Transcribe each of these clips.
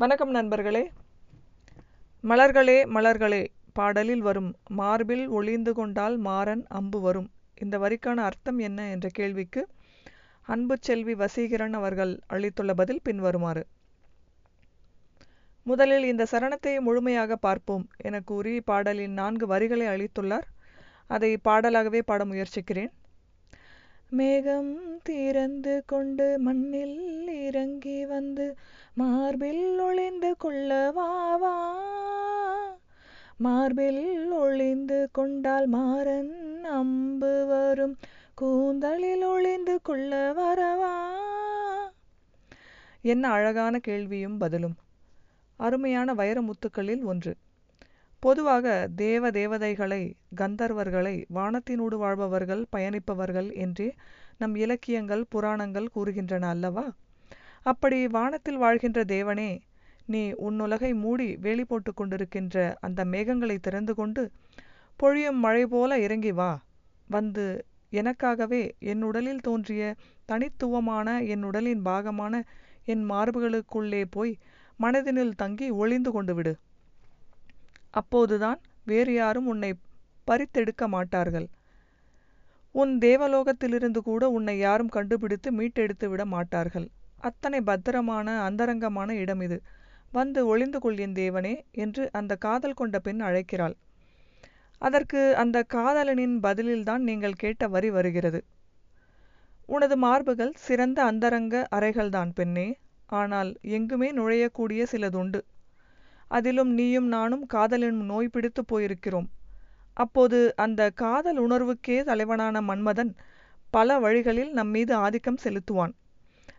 வணக்கம் நண்பர்களே. மலர்களே மலர்களே பாடலில் வரும். மார்பில் ஒளிந்து கொண்டால் மாறன் அம்பு வரும். இந்த வரிக்கான அர்த்தம் என்ன என்ற கேள்விக்கு அன்பு செல்வி வசீகரன் அவர்கள் அளித்துள்ள பதில் பின்வருமாறு. முதலில் இந்த சரணத்தை முழுமையாக பார்ப்போம் என கூறி பாடலின் நான்கு வரிகளை அளித்துள்ளார். அதை பாடலாகவே பாட முயற்சிக்கிறேன். மேகம் திறந்து கொண்டு மண்ணில் இறங்கி வந்து மார்பில் ஒளிந்து கொள்ளவாவா மார்பில் ஒளிந்து கொண்டால் மாறன் அம்பு வரும். கூந்தலில் ஒளிந்து கொள்ள வரவா என்ன அழகான கேள்வியும் பதிலும். அருமையான வைரமுத்துக்களில் ஒன்று. பொதுவாக தேவ தேவதைகளை கந்தர்வர்களை வானத்தினூடு வாழ்பவர்கள் பயணிப்பவர்கள் என்றே நம் இலக்கியங்கள் புராணங்கள் கூறுகின்றன அல்லவா? அப்படி வானத்தில் வாழ்கின்ற தேவனே நீ உன்னுலகை மூடி வேலி போட்டு கொண்டிருக்கின்ற அந்த மேகங்களை திறந்து கொண்டு பொழியும் மழை போல இறங்கி வா. வந்து எனக்காகவே என் உடலில் தோன்றிய தனித்துவமான என் உடலின் பாகமான என் மார்புகளுக்குள்ளே போய் மனதினில் தங்கி ஒளிந்து கொண்டு விடு. அப்போதுதான் வேறு யாரும் உன்னை பறித்தெடுக்க மாட்டார்கள். உன் தேவலோகத்திலிருந்து கூட உன்னை யாரும் கண்டுபிடித்து மீட்டெடுத்து விட மாட்டார்கள். அத்தனை பத்திரமான அந்தரங்கமான இடம் இது. வந்து ஒளிந்து கொள் என் தேவனே என்று அந்த காதல் கொண்ட பெண் அழைக்கிறாள். அதற்கு அந்த காதலனின் பதிலில்தான் நீங்கள் கேட்ட வரி வருகிறது. உனது மார்புகள் சிறந்த அந்தரங்க அறைகள்தான் பெண்ணே. ஆனால் எங்குமே நுழையக்கூடிய சிலதுண்டு. அதிலும் நீயும் நானும் காதலின் நோய் பிடித்து போயிருக்கிறோம். அப்போது அந்த காதல் உணர்வுக்கே தலைவனான மன்மதன் பல வழிகளில் நம் மீது ஆதிக்கம் செலுத்துவான்.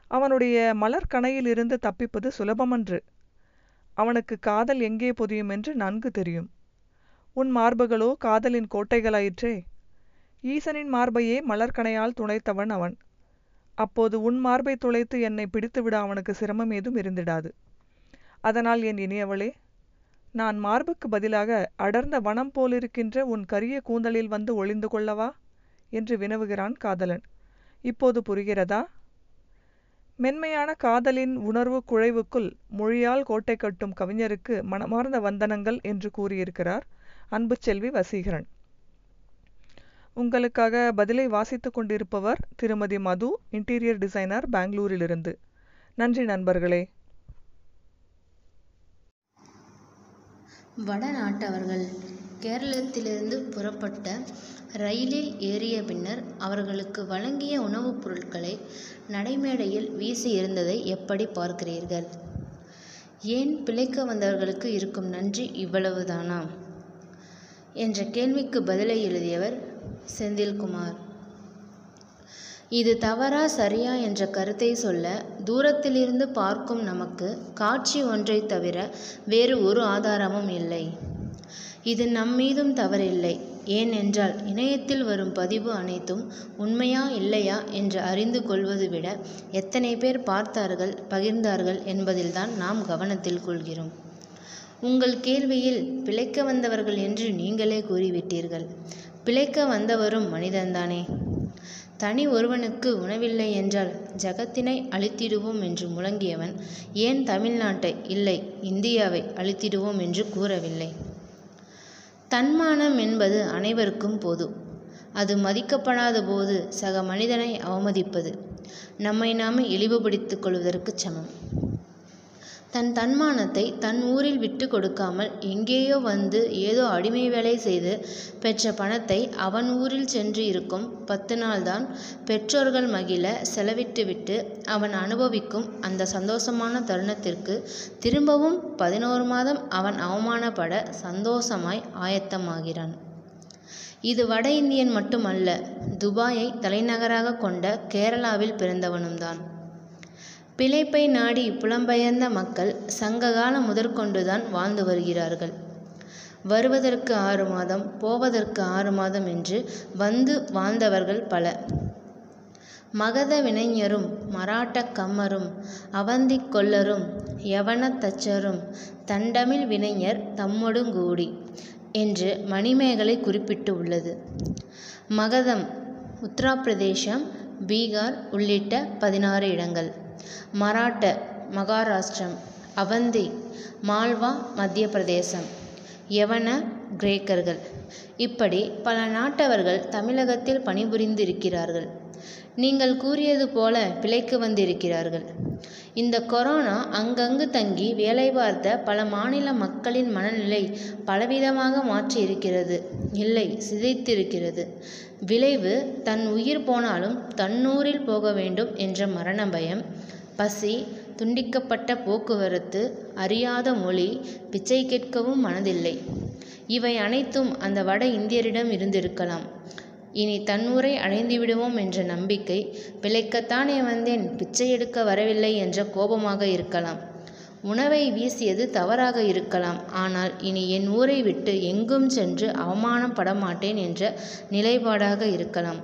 அவனுடைய மலர்கணையில் இருந்து தப்பிப்பது சுலபமன்று. அவனுக்கு காதல் எங்கே பொதியும் என்று நன்கு தெரியும். உன் மார்புகளோ காதலின் கோட்டைகளாயிற்றே. ஈசனின் மார்பையே மலர்கணையால் துளைத்தவன் அவன். அப்போது உன் மார்பை துளைத்து என்னை பிடித்துவிட அவனுக்கு சிரமம் ஏதும் இருந்திடாது. அதனால் என் இனியவளே நான் மார்புக்கு பதிலாக அடர்ந்த வனம் போலிருக்கின்ற உன் கரிய கூந்தலில் வந்து ஒளிந்து கொள்ளவா? என்று வினவுகிறான் காதலன். இப்போது புரிகிறதா? மென்மையான காதலின் உணர்வு குழைவுக்குள் மொழியால் கோட்டை கட்டும் கவிஞருக்கு மனமார்ந்த வந்தனங்கள் என்று கூறியிருக்கிறார் அன்பு செல்வி வசீகரன். உங்களுக்காக பதிலை வாசித்துக் கொண்டிருப்பவர் திருமதி மது இன்டீரியர் டிசைனர் பெங்களூரிலிருந்து. நன்றி நண்பர்களே. வடநாட்டவர்கள் கேரளத்திலிருந்து புறப்பட்ட ரயிலில் ஏறிய பின்னர் அவர்களுக்கு வழங்கிய உணவுப் பொருட்களை நடைமேடையில் வீசி இருந்ததை எப்படி பார்க்கிறீர்கள்? ஏன் பிழைக்க வந்தவர்களுக்கு இருக்கும் நன்றி இவ்வளவுதானா? என்ற கேள்விக்கு பதிலை எழுதியவர் செந்தில்குமார். இது தவறா சரியா என்ற கருத்தை சொல்ல தூரத்திலிருந்து பார்க்கும் நமக்கு காட்சி ஒன்றை தவிர வேறு ஒரு ஆதாரமும் இல்லை. இது நம்மீதும் தவறில்லை. ஏனென்றால் இணையத்தில் வரும் பதிவு அனைத்தும் உண்மையா இல்லையா என்று அறிந்து கொள்வது விட எத்தனை பேர் பார்த்தார்கள் பகிர்ந்தார்கள் என்பதில்தான் நாம் கவனத்தில் கொள்கிறோம். உங்கள் கேள்வியில் பிழைக்க வந்தவர்கள் என்று நீங்களே கூறிவிட்டீர்கள். பிழைக்க வந்தவரும் மனிதன்தானே. தனி ஒருவனுக்கு உணவில்லை என்றால் ஜகத்தினை அழித்திடுவோம் என்று முழங்கியவன் ஏன் தமிழ்நாட்டை இல்லை இந்தியாவை அழித்திடுவோம் என்று கூறவில்லை? தன்மானம் என்பது அனைவருக்கும் பொது அது மதிக்கப்படாத போது சக மனிதனை அவமதிப்பது. நம்மை நாமே இழிவுபடுத்திக் கொள்வதற்கு சமம். தன் தன்மானத்தை தன் ஊரில் விட்டு கொடுக்காமல் எங்கேயோ வந்து ஏதோ அடிமை வேலை செய்து பெற்ற பணத்தை அவன் ஊரில் சென்று இருக்கும் பத்து நாள்தான் பெற்றோர்கள் மகிழ செலவிட்டுவிட்டு அவன் அனுபவிக்கும் அந்த சந்தோஷமான தருணத்திற்கு திரும்பவும் பதினோரு மாதம் அவன் அவமானப்பட சந்தோஷமாய் ஆயத்தமாகிறான். இது வட இந்தியன் மட்டுமல்ல துபாயை தலைநகராக கொண்ட கேரளாவில் பிறந்தவனும்தான். பிழைப்பை நாடி புலம்பெயர்ந்த மக்கள் சங்ககாலம் முதற்கொண்டுதான் வாழ்ந்து வருகிறார்கள். வருவதற்கு ஆறு மாதம் போவதற்கு ஆறு மாதம் என்று வந்து வாழ்ந்தவர்கள் பல. மகத வினைஞரும் மராட்ட கம்மரும் அவந்தி கொல்லரும் யவன தச்சரும் தண்டமிழ் வினைஞர் தம்மொடுங்கூடி என்று மணிமேகலை குறிப்பிட்டு உள்ளது. மகதம் உத்தரப்பிரதேசம் பீகார் உள்ளிட்ட பதினாறு இடங்கள். மராட்ட மகாராஷ்டிரம் அவந்தி மால்வா மத்திய பிரதேசம் யவன கிரேக்கர்கள். இப்படி பல நாட்டவர்கள் தமிழகத்தில் பணிபுரிந்திருக்கிறார்கள். நீங்கள் கூறியது போல பிழைக்கு வந்திருக்கிறார்கள். இந்த கொரோனா அங்கங்கு தங்கி வேலை பார்த்த பல மாநில மக்களின் மனநிலை பலவிதமாக மாற்றி இருக்கிறது இல்லை சிதைத்திருக்கிறது. விளைவு தன் உயிர் போனாலும் தன்னூரில் போக வேண்டும் என்ற மரண பயம் பசி துண்டிக்கப்பட்ட போக்குவரத்து அறியாத மொழி பிச்சை கேட்கவும் மனதில்லை. இவை அனைத்தும் அந்த வட இந்தியரிடம் இருந்திருக்கலாம். இனி தன்னூரை அடைந்து விடுவோம் என்ற நம்பிக்கை பிழைக்கத்தானே வந்தேன் பிச்சை எடுக்க வரவில்லை என்ற கோபமாக இருக்கலாம். உணவை வீசியது தவறாக இருக்கலாம். ஆனால் இனி என் ஊரை விட்டு எங்கும் சென்று அவமானப்பட மாட்டேன் என்ற நிலைப்பாடாக இருக்கலாம்.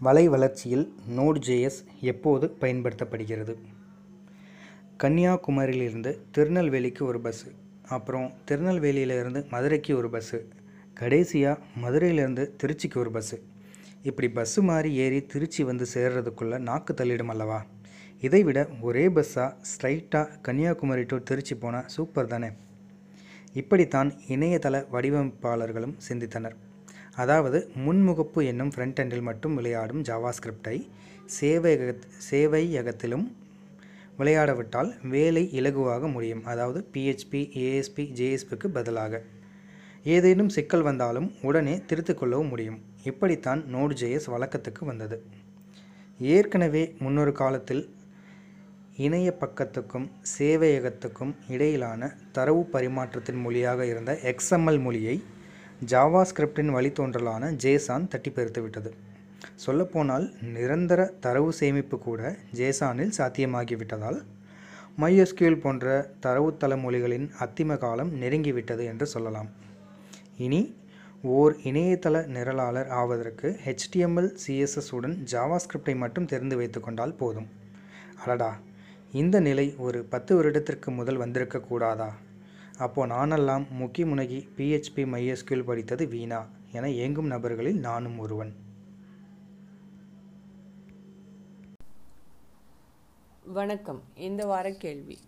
வலை வளர்ச்சியில் நோட் ஜேஎஸ் எப்போது பயன்படுத்தப்படுகிறது? கன்னியாகுமரியிலிருந்து திருநெல்வேலிக்கு ஒரு பஸ்ஸு அப்புறம் திருநெல்வேலியிலேருந்து மதுரைக்கு ஒரு பஸ்ஸு கடைசியாக மதுரையிலேருந்து திருச்சிக்கு ஒரு பஸ்ஸு இப்படி பஸ்ஸு மாதிரி ஏறி திருச்சி வந்து சேர்றதுக்குள்ளே நாக்கு தள்ளிடும் அல்லவா? இதை விட ஒரே பஸ்ஸாக ஸ்ட்ரைட்டாக கன்னியாகுமரி டு திருச்சி போனால் சூப்பர் தானே? இப்படித்தான் இணையதள வடிவமைப்பாளர்களும் சிந்தித்தனர். அதாவது முன்முகப்பு என்னும் ஃப்ரண்ட் எண்டில் மட்டும் விளையாடும் ஜாவா ஸ்கிரிப்டை சேவையக சேவையகத்திலும் விளையாடவிட்டால் வேலை இலகுவாக முடியும். அதாவது பிஹெச்பி ஏஎஸ்பி ஜேஎஸ்பிக்கு பதிலாக. ஏதேனும் சிக்கல் வந்தாலும் உடனே திருத்திக் கொள்ளவும் முடியும். இப்படித்தான் நோடு ஜேஎஸ் வழக்கத்துக்கு வந்தது. ஏற்கனவே முன்னொரு காலத்தில் இணைய பக்கத்துக்கும் சேவையகத்துக்கும் இடையிலான தரவு பரிமாற்றத்தின் மொழியாக இருந்த எக்ஸ்எம்எல் மொழியை ஜாவா ஸ்கிரிப்டின் வழித்தோன்றலான ஜேசான் தட்டிப்பெருத்துவிட்டது சொல்லப்போனால் நிரந்தர தரவு சேமிப்பு கூட ஜேசானில் சாத்தியமாகிவிட்டதால் மைஎஸ்கியூல் போன்ற தரவுத்தள மொழிகளின் அத்திம காலம் நெருங்கிவிட்டது என்று சொல்லலாம். இனி ஓர் இணையதள நிரலாளர் ஆவதற்கு ஹெச்டிஎம்எல் சிஎஸ்எஸ் உடன் ஜாவாஸ்கிரிப்டை மட்டும் தெரிந்து வைத்துக்கொண்டால் போதும். அடடா இந்த நிலை ஒரு பத்து வருடத்திற்கு முதல் வந்திருக்க கூடாதா? அப்போ நானெல்லாம் முக்கி முனகி பிஹெச்பி மைஎஸ்கியூல் படித்தது வீணா என ஏங்கும் நபர்களில் நானும் ஒருவன். வணக்கம். இந்த வார கேள்வி.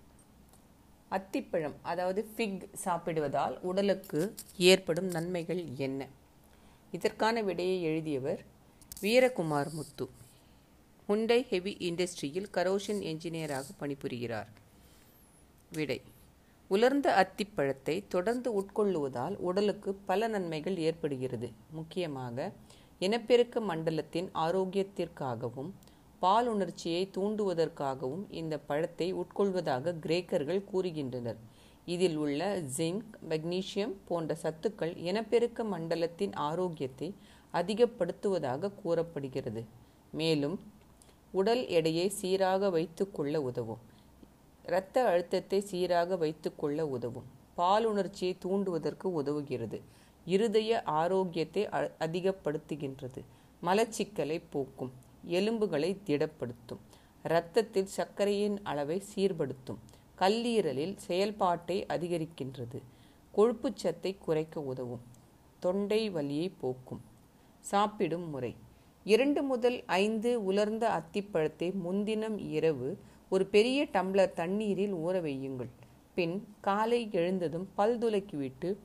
அத்திப்பழம் அதாவது ஃபிக் சாப்பிடுவதால் உடலுக்கு ஏற்படும் நன்மைகள் என்ன? இதற்கான விடையை எழுதியவர் வீரகுமார் முத்து. ஹுண்டை ஹெவி இண்டஸ்ட்ரியில் கரோஷன் என்ஜினியராக பணிபுரிகிறார். விடை. உலர்ந்த அத்திப்பழத்தை தொடர்ந்து உட்கொள்ளுவதால் உடலுக்கு பல நன்மைகள் ஏற்படுகிறது. முக்கியமாக இனப்பெருக்க மண்டலத்தின் ஆரோக்கியத்திற்காகவும் பால் உணர்ச்சியை தூண்டுவதற்காகவும் இந்த பழத்தை உட்கொள்வதாக கிரேக்கர்கள் கூறுகின்றனர். இதில் உள்ள ஜிங்க் மெக்னீசியம் போன்ற சத்துக்கள் இனப்பெருக்க மண்டலத்தின் ஆரோக்கியத்தை அதிகப்படுத்துவதாக கூறப்படுகிறது. மேலும் உடல் எடையை சீராக வைத்துக்கொள்ள உதவும். இரத்த அழுத்தத்தை சீராக வைத்துக்கொள்ள உதவும். பால் உணர்ச்சியை தூண்டுவதற்கு உதவுகிறது. இருதய ஆரோக்கியத்தை அதிகப்படுத்துகின்றது. மலச்சிக்கலை போக்கும். எலும்புகளை திடப்படுத்தும். இரத்தத்தில் சர்க்கரையின் அளவை சீர்படுத்தும். கல்லீரலில் செயல்பாட்டை அதிகரிக்கின்றது. கொழுப்புச்சத்தை குறைக்க உதவும். தொண்டை வலியை போக்கும். சாப்பிடும் முறை. இரண்டு முதல் ஐந்து உலர்ந்த அத்திப்பழத்தை முன்தினம் இரவு ஒரு பெரிய டம்ளர் தண்ணீரில் ஊற வையுங்கள். பின் காலை எழுந்ததும் பல் துலக்கிவிட்டு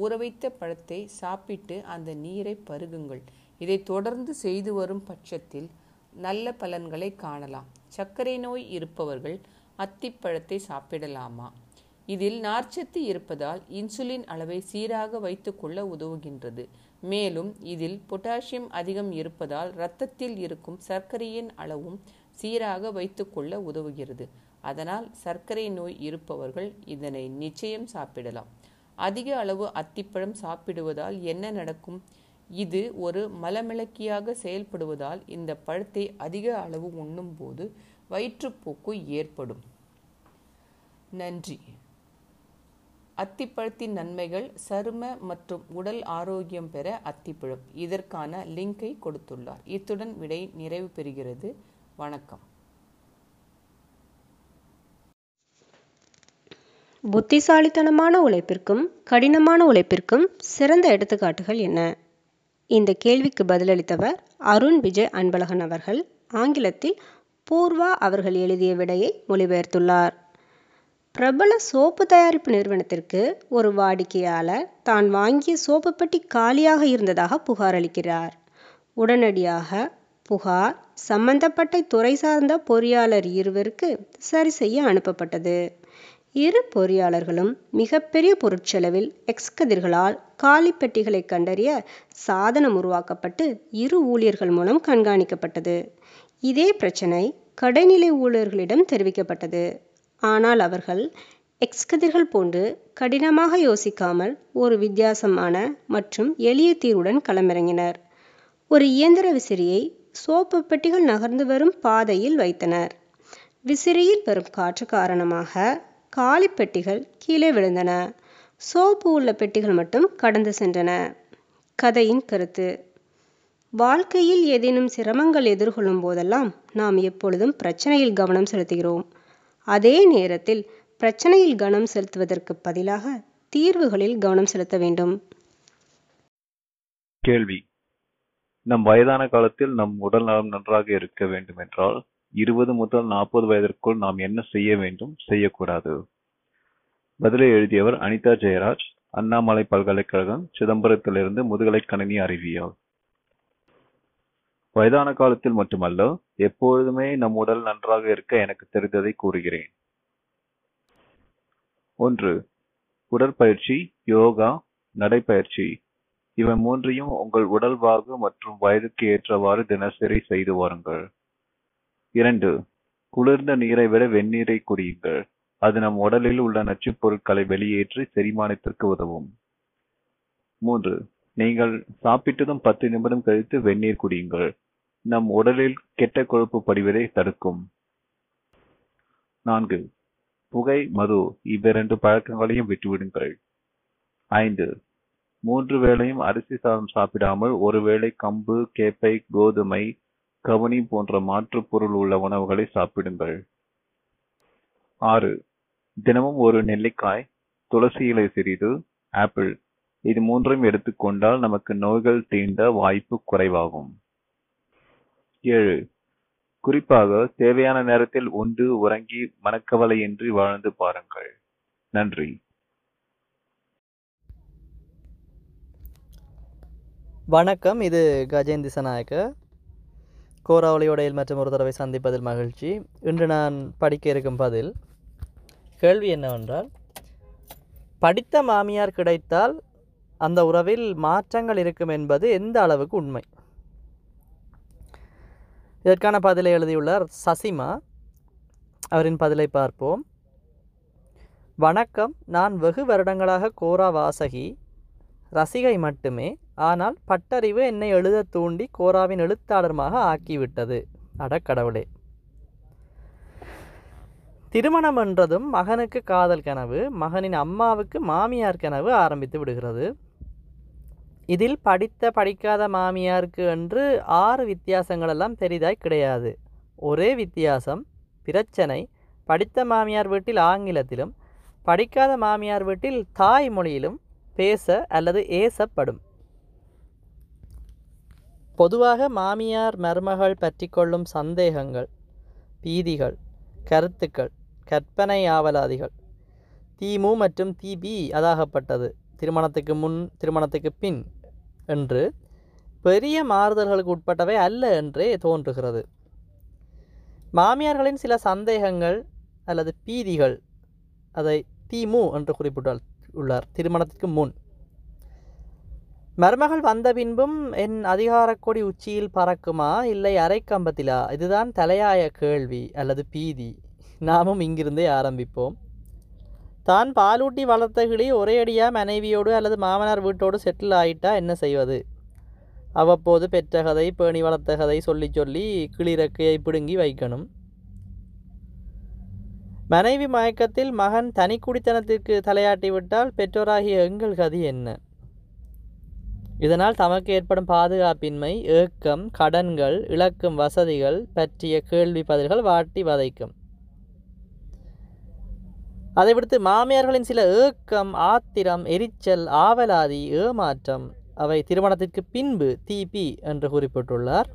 ஊற வைத்த பழத்தை சாப்பிட்டு அந்த நீரை பருகுங்கள். இதை தொடர்ந்து செய்து வரும் பட்சத்தில் நல்ல பலன்களை காணலாம். சர்க்கரை நோய் இருப்பவர்கள் அத்திப்பழத்தை சாப்பிடலாமா? இதில் நார்ச்சத்து இருப்பதால் இன்சுலின் அளவை சீராக வைத்துக்கொள்ள உதவுகின்றது. மேலும் இதில் பொட்டாசியம் அதிகம் இருப்பதால் இரத்தத்தில் இருக்கும் சர்க்கரையின் அளவும் சீராக வைத்துக்கொள்ள உதவுகிறது. அதனால் சர்க்கரை நோய் இருப்பவர்கள் இதனை நிச்சயம் சாப்பிடலாம். அதிக அளவு அத்திப்பழம் சாப்பிடுவதால் என்ன நடக்கும்? இது ஒரு மலமிளக்கியாக செயல்படுவதால் இந்த பழத்தை அதிக அளவு உண்ணும்போது வயிற்றுப்போக்கு ஏற்படும். நன்றி. அத்திப்பழத்தின் நன்மைகள் சரும மற்றும் உடல் ஆரோக்கியம் பெற அத்திப்பழம். இதற்கான லிங்கை கொடுத்துள்ளார். இத்துடன் விடை நிறைவு பெறுகிறது. வணக்கம். புத்திசாலித்தனமான உழைப்பிற்கும் கடினமான உழைப்பிற்கும் சிறந்த எடுத்துக்காட்டுகள் என்ன? இந்த கேள்விக்கு பதிலளித்தவர் அருண் விஜய் அன்பழகன் அவர்கள். ஆங்கிலத்தில் பூர்வா அவர்கள் எழுதிய விடையை மொழிபெயர்த்துள்ளார். பிரபல சோப்பு தயாரிப்பு நிறுவனத்திற்கு ஒரு வாடிக்கையாளர் தான் வாங்கிய சோப்பு பெட்டி காலியாக இருந்ததாக புகார் அளிக்கிறார். உடனடியாக புகார் சம்பந்தப்பட்ட துறை சார்ந்த பொறியாளர் இருவருக்கு சரி செய்ய அனுப்பப்பட்டது. இரு பொறியாளர்களும் மிகப்பெரிய பொருட்செலவில் எக்ஸ் கதிர்களால் காலி பெட்டிகளை கண்டறிய சாதனம் உருவாக்கப்பட்டு இரு ஊழியர்கள் மூலம் கண்காணிக்கப்பட்டது. இதே பிரச்சனை கடைநிலை ஊழியர்களிடம் தெரிவிக்கப்பட்டது. ஆனால் அவர்கள் எக்ஸ் கதிர்கள் போன்று கடினமாக யோசிக்காமல் ஒரு வித்தியாசமான மற்றும் எளிய தீர்வுடன் களமிறங்கினர். ஒரு இயந்திர விசிறியை சோப்பு பெட்டிகள் நகர்ந்து வரும் பாதையில் வைத்தனர். விசிறியில் வரும் காற்று காரணமாக காலி பெட்டிகள் கீழே விழுந்தன. சோப்பு உள்ள பெட்டிகள் மட்டும் கடந்து சென்றன. கதையின் கருத்து. வாழ்க்கையில் ஏதேனும் சிரமங்கள் எதிர்கொள்ளும் போதெல்லாம் நாம் எப்பொழுதும் பிரச்சனையில் கவனம் செலுத்துகிறோம். அதே நேரத்தில் பிரச்சனையில் கவனம் செலுத்துவதற்கு பதிலாக தீர்வுகளில் கவனம் செலுத்த வேண்டும். கேள்வி. நம் வயதான காலத்தில் நம் உடல் நலம் நன்றாக இருக்க வேண்டும் என்றால் இருபது முதல் நாற்பது வயதிற்குள் நாம் என்ன செய்ய வேண்டும்? செய்யக்கூடாது. பதிலை எழுதியவர் அனிதா ஜெயராஜ் அண்ணாமலை பல்கலைக்கழகம் சிதம்பரத்திலிருந்து முதுகலை கணினி அறிவியல். வயதான காலத்தில் மட்டுமல்ல எப்பொழுதுமே நம் உடல் நன்றாக இருக்க எனக்கு தெரிந்ததை கூறுகிறேன். ஒன்று உடற்பயிற்சி யோகா நடைப்பயிற்சி. இவை மூன்றையும் உங்கள் உடல் வாகு மற்றும் வயதுக்கு ஏற்றவாறு தினசரி செய்து வாருங்கள். இரண்டு குளிர்ந்த நீரை விட வெந்நீரை குடியுங்கள். அது நம் உடலில் உள்ள நச்சுப் பொருட்களை வெளியேற்றி செரிமானத்திற்கு உதவும். மூன்று நீங்கள் சாப்பிட்டதும் பத்து நிமிடம் கழித்து வெந்நீர் குடியுங்கள். நம் உடலில் கெட்ட கொழுப்பு படிவதை தடுக்கும். நான்கு புகை மது இவ்விரண்டு பழக்கங்களையும் விட்டுவிடுங்கள். ஐந்து மூன்று வேளையும் அரிசி சாதம் சாப்பிடாமல் ஒருவேளை கம்பு கேப்பை கோதுமை கவுனி போன்ற மாற்றுப் பொருள் உள்ள உணவுகளை சாப்பிடுங்கள். ஆறு. தினமும் ஒரு நெல்லிக்காய் துளசி இலை சிறிது ஆப்பிள். இது மூன்றையும் எடுத்துக்கொண்டால் நமக்கு நோய்கள் தீண்ட வாய்ப்பு குறைவாகும். ஏழு. குறிப்பாக தேவையான நேரத்தில் உண்டு உறங்கி மனக்கவலையின்றி வாழ்ந்து பாருங்கள். நன்றி. வணக்கம். இது கஜேந்திர திசநாயக்க கோராவளியோடையில் மற்றும் ஒரு தடவை சந்திப்பதில் மகிழ்ச்சி. இன்று நான் படிக்க இருக்கும் பதில் கேள்வி என்னவென்றால் படித்த மாமியார் கிடைத்தால் அந்த உறவில் மாற்றங்கள் இருக்கும் என்பது எந்த அளவுக்கு உண்மை? இதற்கான பதிலை எழுதியுள்ளார் சசிமா. அவரின் பதிலை பார்ப்போம். வணக்கம். நான் வெகு வருடங்களாக கோரா வாசகி. ரசிகை மட்டுமே. ஆனால் பட்டறிவு என்னை எழுதத் தூண்டி கோராவின் எழுத்தாளருமாக ஆக்கிவிட்டது. அடக்கடவுளே திருமணம் என்றதும் மகனுக்கு காதல் கனவு மகனின் அம்மாவுக்கு மாமியார் கனவு ஆரம்பித்து விடுகிறது. இதில் படித்த படிக்காத மாமியாருக்கு என்று ஆறு வித்தியாசங்களெல்லாம் பெரிதாய் கிடையாது. ஒரே வித்தியாசம் பிரச்சனை படித்த மாமியார் வீட்டில் ஆங்கிலத்திலும் படிக்காத மாமியார் வீட்டில் தாய்மொழியிலும் பேச அல்லது ஏசப்படும். பொதுவாக மாமியார் மருமகள் பற்றி கொள்ளும் சந்தேகங்கள் பீதிகள் கருத்துக்கள் கற்பனை ஆவலாதிகள். தீமு மற்றும் தீபி அதாகப்பட்டது. திருமணத்துக்கு முன் திருமணத்துக்கு பின் என்று பெரிய மாறுதல்களுக்கு உட்பட்டவை அல்ல என்றே தோன்றுகிறது. மாமியார்களின் சில சந்தேகங்கள் அல்லது பீதிகள் அதை திமு என்று குறிப்பிட்டால் உள்ளார் திருமணத்திற்கு முன். மருமகள் வந்த பின்பும் என் அதிகாரக்கொடி உச்சியில் பறக்குமா? இல்லை அரைக்கம்பத்திலா இதுதான் தலையாய கேள்வி அல்லது பீதி. நாமும் இங்கிருந்தே ஆரம்பிப்போம். தான் பாலூட்டி வளர்த்த கிளி ஒரே அடியாக மனைவியோடு அல்லது மாமனார் வீட்டோடு செட்டில் ஆயிட்டா என்ன செய்வது? அவ்வப்போது பெற்ற கதை பேணி வளர்த்த கதை சொல்லி சொல்லி கிளிரக்கையை பிடுங்கி வைக்கணும். மனைவி மயக்கத்தில் மகன் தனி குடித்தனத்திற்கு தலையாட்டி விட்டால் பெற்றோராகிய எங்கள் கதி என்ன? இதனால் தமக்கு ஏற்படும் பாதுகாப்பின்மை ஏக்கம் கடன்கள் இழக்கும் வசதிகள் பற்றிய கேள்வி பதில்கள் வாட்டி வதைக்கும். அதை விடுத்து மாமியார்களின் சில ஏக்கம் ஆத்திரம் எரிச்சல் ஆவலாதி ஏமாற்றம் அவை திருமணத்திற்கு பின்பு தீபி என்று குறிப்பிட்டுள்ளார்.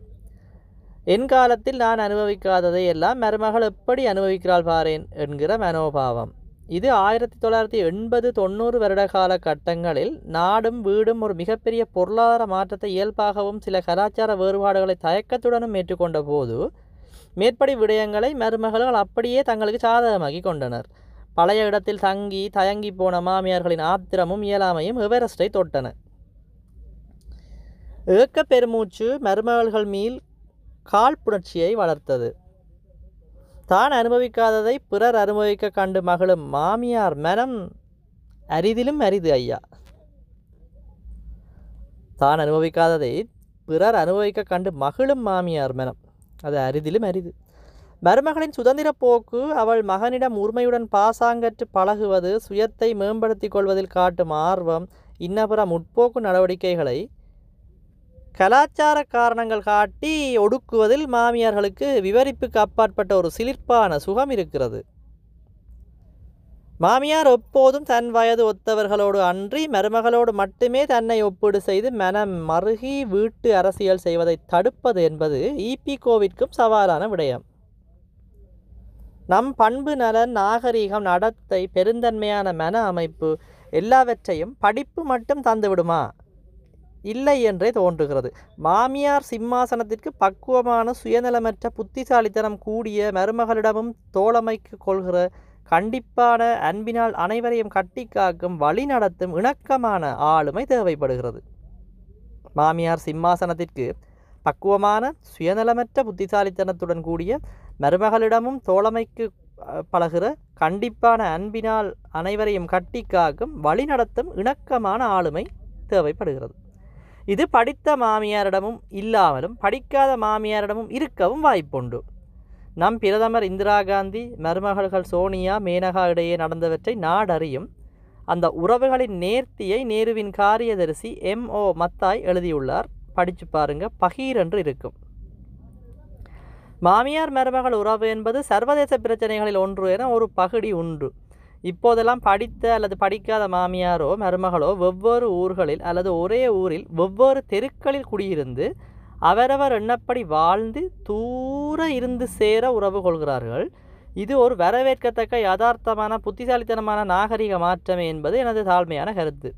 என் காலத்தில் நான் அனுபவிக்காததை எல்லாம் மருமகள் எப்படி அனுபவிக்கிறாள் பாரேன் என்கிற மனோபாவம். இது ஆயிரத்தி தொள்ளாயிரத்தி எண்பது தொண்ணூறு வருட கால கட்டங்களில் நாடும் வீடும் ஒரு மிகப்பெரிய பொருளாதார மாற்றத்தை இயல்பாகவும் சில கலாச்சார வேறுபாடுகளை தயக்கத்துடனும் ஏற்றுக்கொண்ட போது மேற்படி விடயங்களை மருமகள்கள் அப்படியே தங்களுக்கு சாதகமாக்கி கொண்டனர். பழைய இடத்தில் தங்கி தயங்கி போன மாமியார்களின் ஆத்திரமும் இயலாமையும் எவரெஸ்டை தொட்டன. ஏக்க பெருமூச்சு மருமகள்கள் மீள் காழ்ப்புணர்ச்சியை வளர்த்தது. தான் அனுபவிக்காததை பிறர் அனுபவிக்க கண்டு மகளும் மாமியார் மனம் அரிதிலும் அரிது ஐயா. தான் அனுபவிக்காததை பிறர் அனுபவிக்க கண்டு மகளும் மாமியார் மனம். அது அரிதிலும் அரிது. மருமகளின் சுதந்திர போக்கு அவள் மகனிடம் உரிமையுடன் பாசாங்கற்று பழகுவது சுயத்தை மேம்படுத்திக் கொள்வதில் காட்டும் ஆர்வம் இன்னபிற முற்போக்கு நடவடிக்கைகளை கலாச்சார காரணங்கள் காட்டி ஒடுக்குவதில் மாமியார்களுக்கு விவரிப்புக்கு அப்பாற்பட்ட ஒரு சிலிர்ப்பான சுகம் இருக்கிறது. மாமியார் எப்போதும் தன் வயது ஒத்தவர்களோடு அன்றி மருமகளோடு மட்டுமே தன்னை ஒப்பீடு செய்து மனம் மருகி வீட்டு அரசியல் செய்வதை தடுப்பது என்பது ஈபிகோவிற்கும் சவாலான விடயம். நம் பண்பு நலன் நாகரீகம் நடத்தை பெருந்தன்மையான மன அமைப்பு எல்லாவற்றையும் படிப்பு மட்டும் தந்துவிடுமா? இல்லை என்றே தோன்றுகிறது. மாமியார் சிம்மாசனத்திற்கு பக்குவமான சுயநலமற்ற புத்திசாலித்தனம் கூடிய மருமகளிடமும் தோழமைக்கு கொள்கிற கண்டிப்பான அன்பினால் அனைவரையும் கட்டி காக்கும் வழிநடத்தும் இணக்கமான ஆளுமை தேவைப்படுகிறது. மாமியார் சிம்மாசனத்திற்கு பக்குவமான சுயநலமற்ற புத்திசாலித்தனத்துடன் கூடிய மருமகளிடமும் தோழமைக்கு பழகிற கண்டிப்பான அன்பினால் அனைவரையும் கட்டி காக்கும் இணக்கமான ஆளுமை தேவைப்படுகிறது. இது படித்த மாமியாரிடமும் இல்லாமலும் படிக்காத மாமியாரிடமும் இருக்கவும் வாய்ப்புண்டு. நம் பிரதமர் இந்திரா காந்தி மருமகள்கள் சோனியா மேனகா இடையே நடந்தவற்றை நாடறியும் அந்த உறவுகளின் நேர்த்தியை நேருவின் காரியதரிசி எம். ஓ. மத்தாய் எழுதியுள்ளார். படித்து பாருங்க பகீர் என்று இருக்கும். மாமியார் மருமகள் உறவு என்பது சர்வதேச பிரச்சனைகளில் ஒன்று என ஒரு பகுடி உண்டு. இப்போதெல்லாம் படித்த அல்லது படிக்காத மாமியாரோ மருமகளோ வெவ்வேறு ஊர்களில் அல்லது ஒரே ஊரில் வெவ்வேறு தெருக்களில் குடியிருந்து அவரவர் எண்ணப்படி வாழ்ந்து தூர இருந்து சேர உறவு கொள்கிறார்கள். இது ஒரு வரவேற்கத்தக்க யதார்த்தமான புத்திசாலித்தனமான நாகரிக மாற்றமே என்பது எனது தாழ்மையான கருத்து.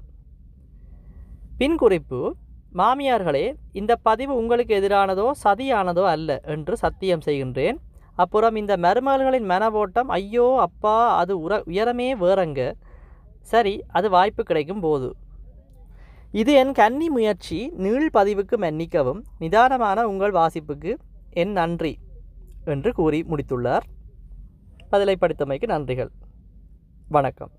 பின் குறிப்பு மாமியார்களே இந்த பதிவு உங்களுக்கு எதிரானதோ சதியானதோ அல்ல என்று சத்தியம் செய்கின்றேன். அப்புறம் இந்த மருமகள்களின் மனவோட்டம் ஐயோ அப்பா அது உர உயரமே வேறங்க. சரி அது வாய்ப்பு கிடைக்கும் போது. இது என் கன்னி முயற்சி நீள் பதிவுக்கு மன்னிக்கவும் நிதானமான உங்கள் வாசிப்புக்கு என் நன்றி என்று கூறி முடித்துள்ளார். பதிலை படித்தமைக்கு நன்றிகள். வணக்கம்.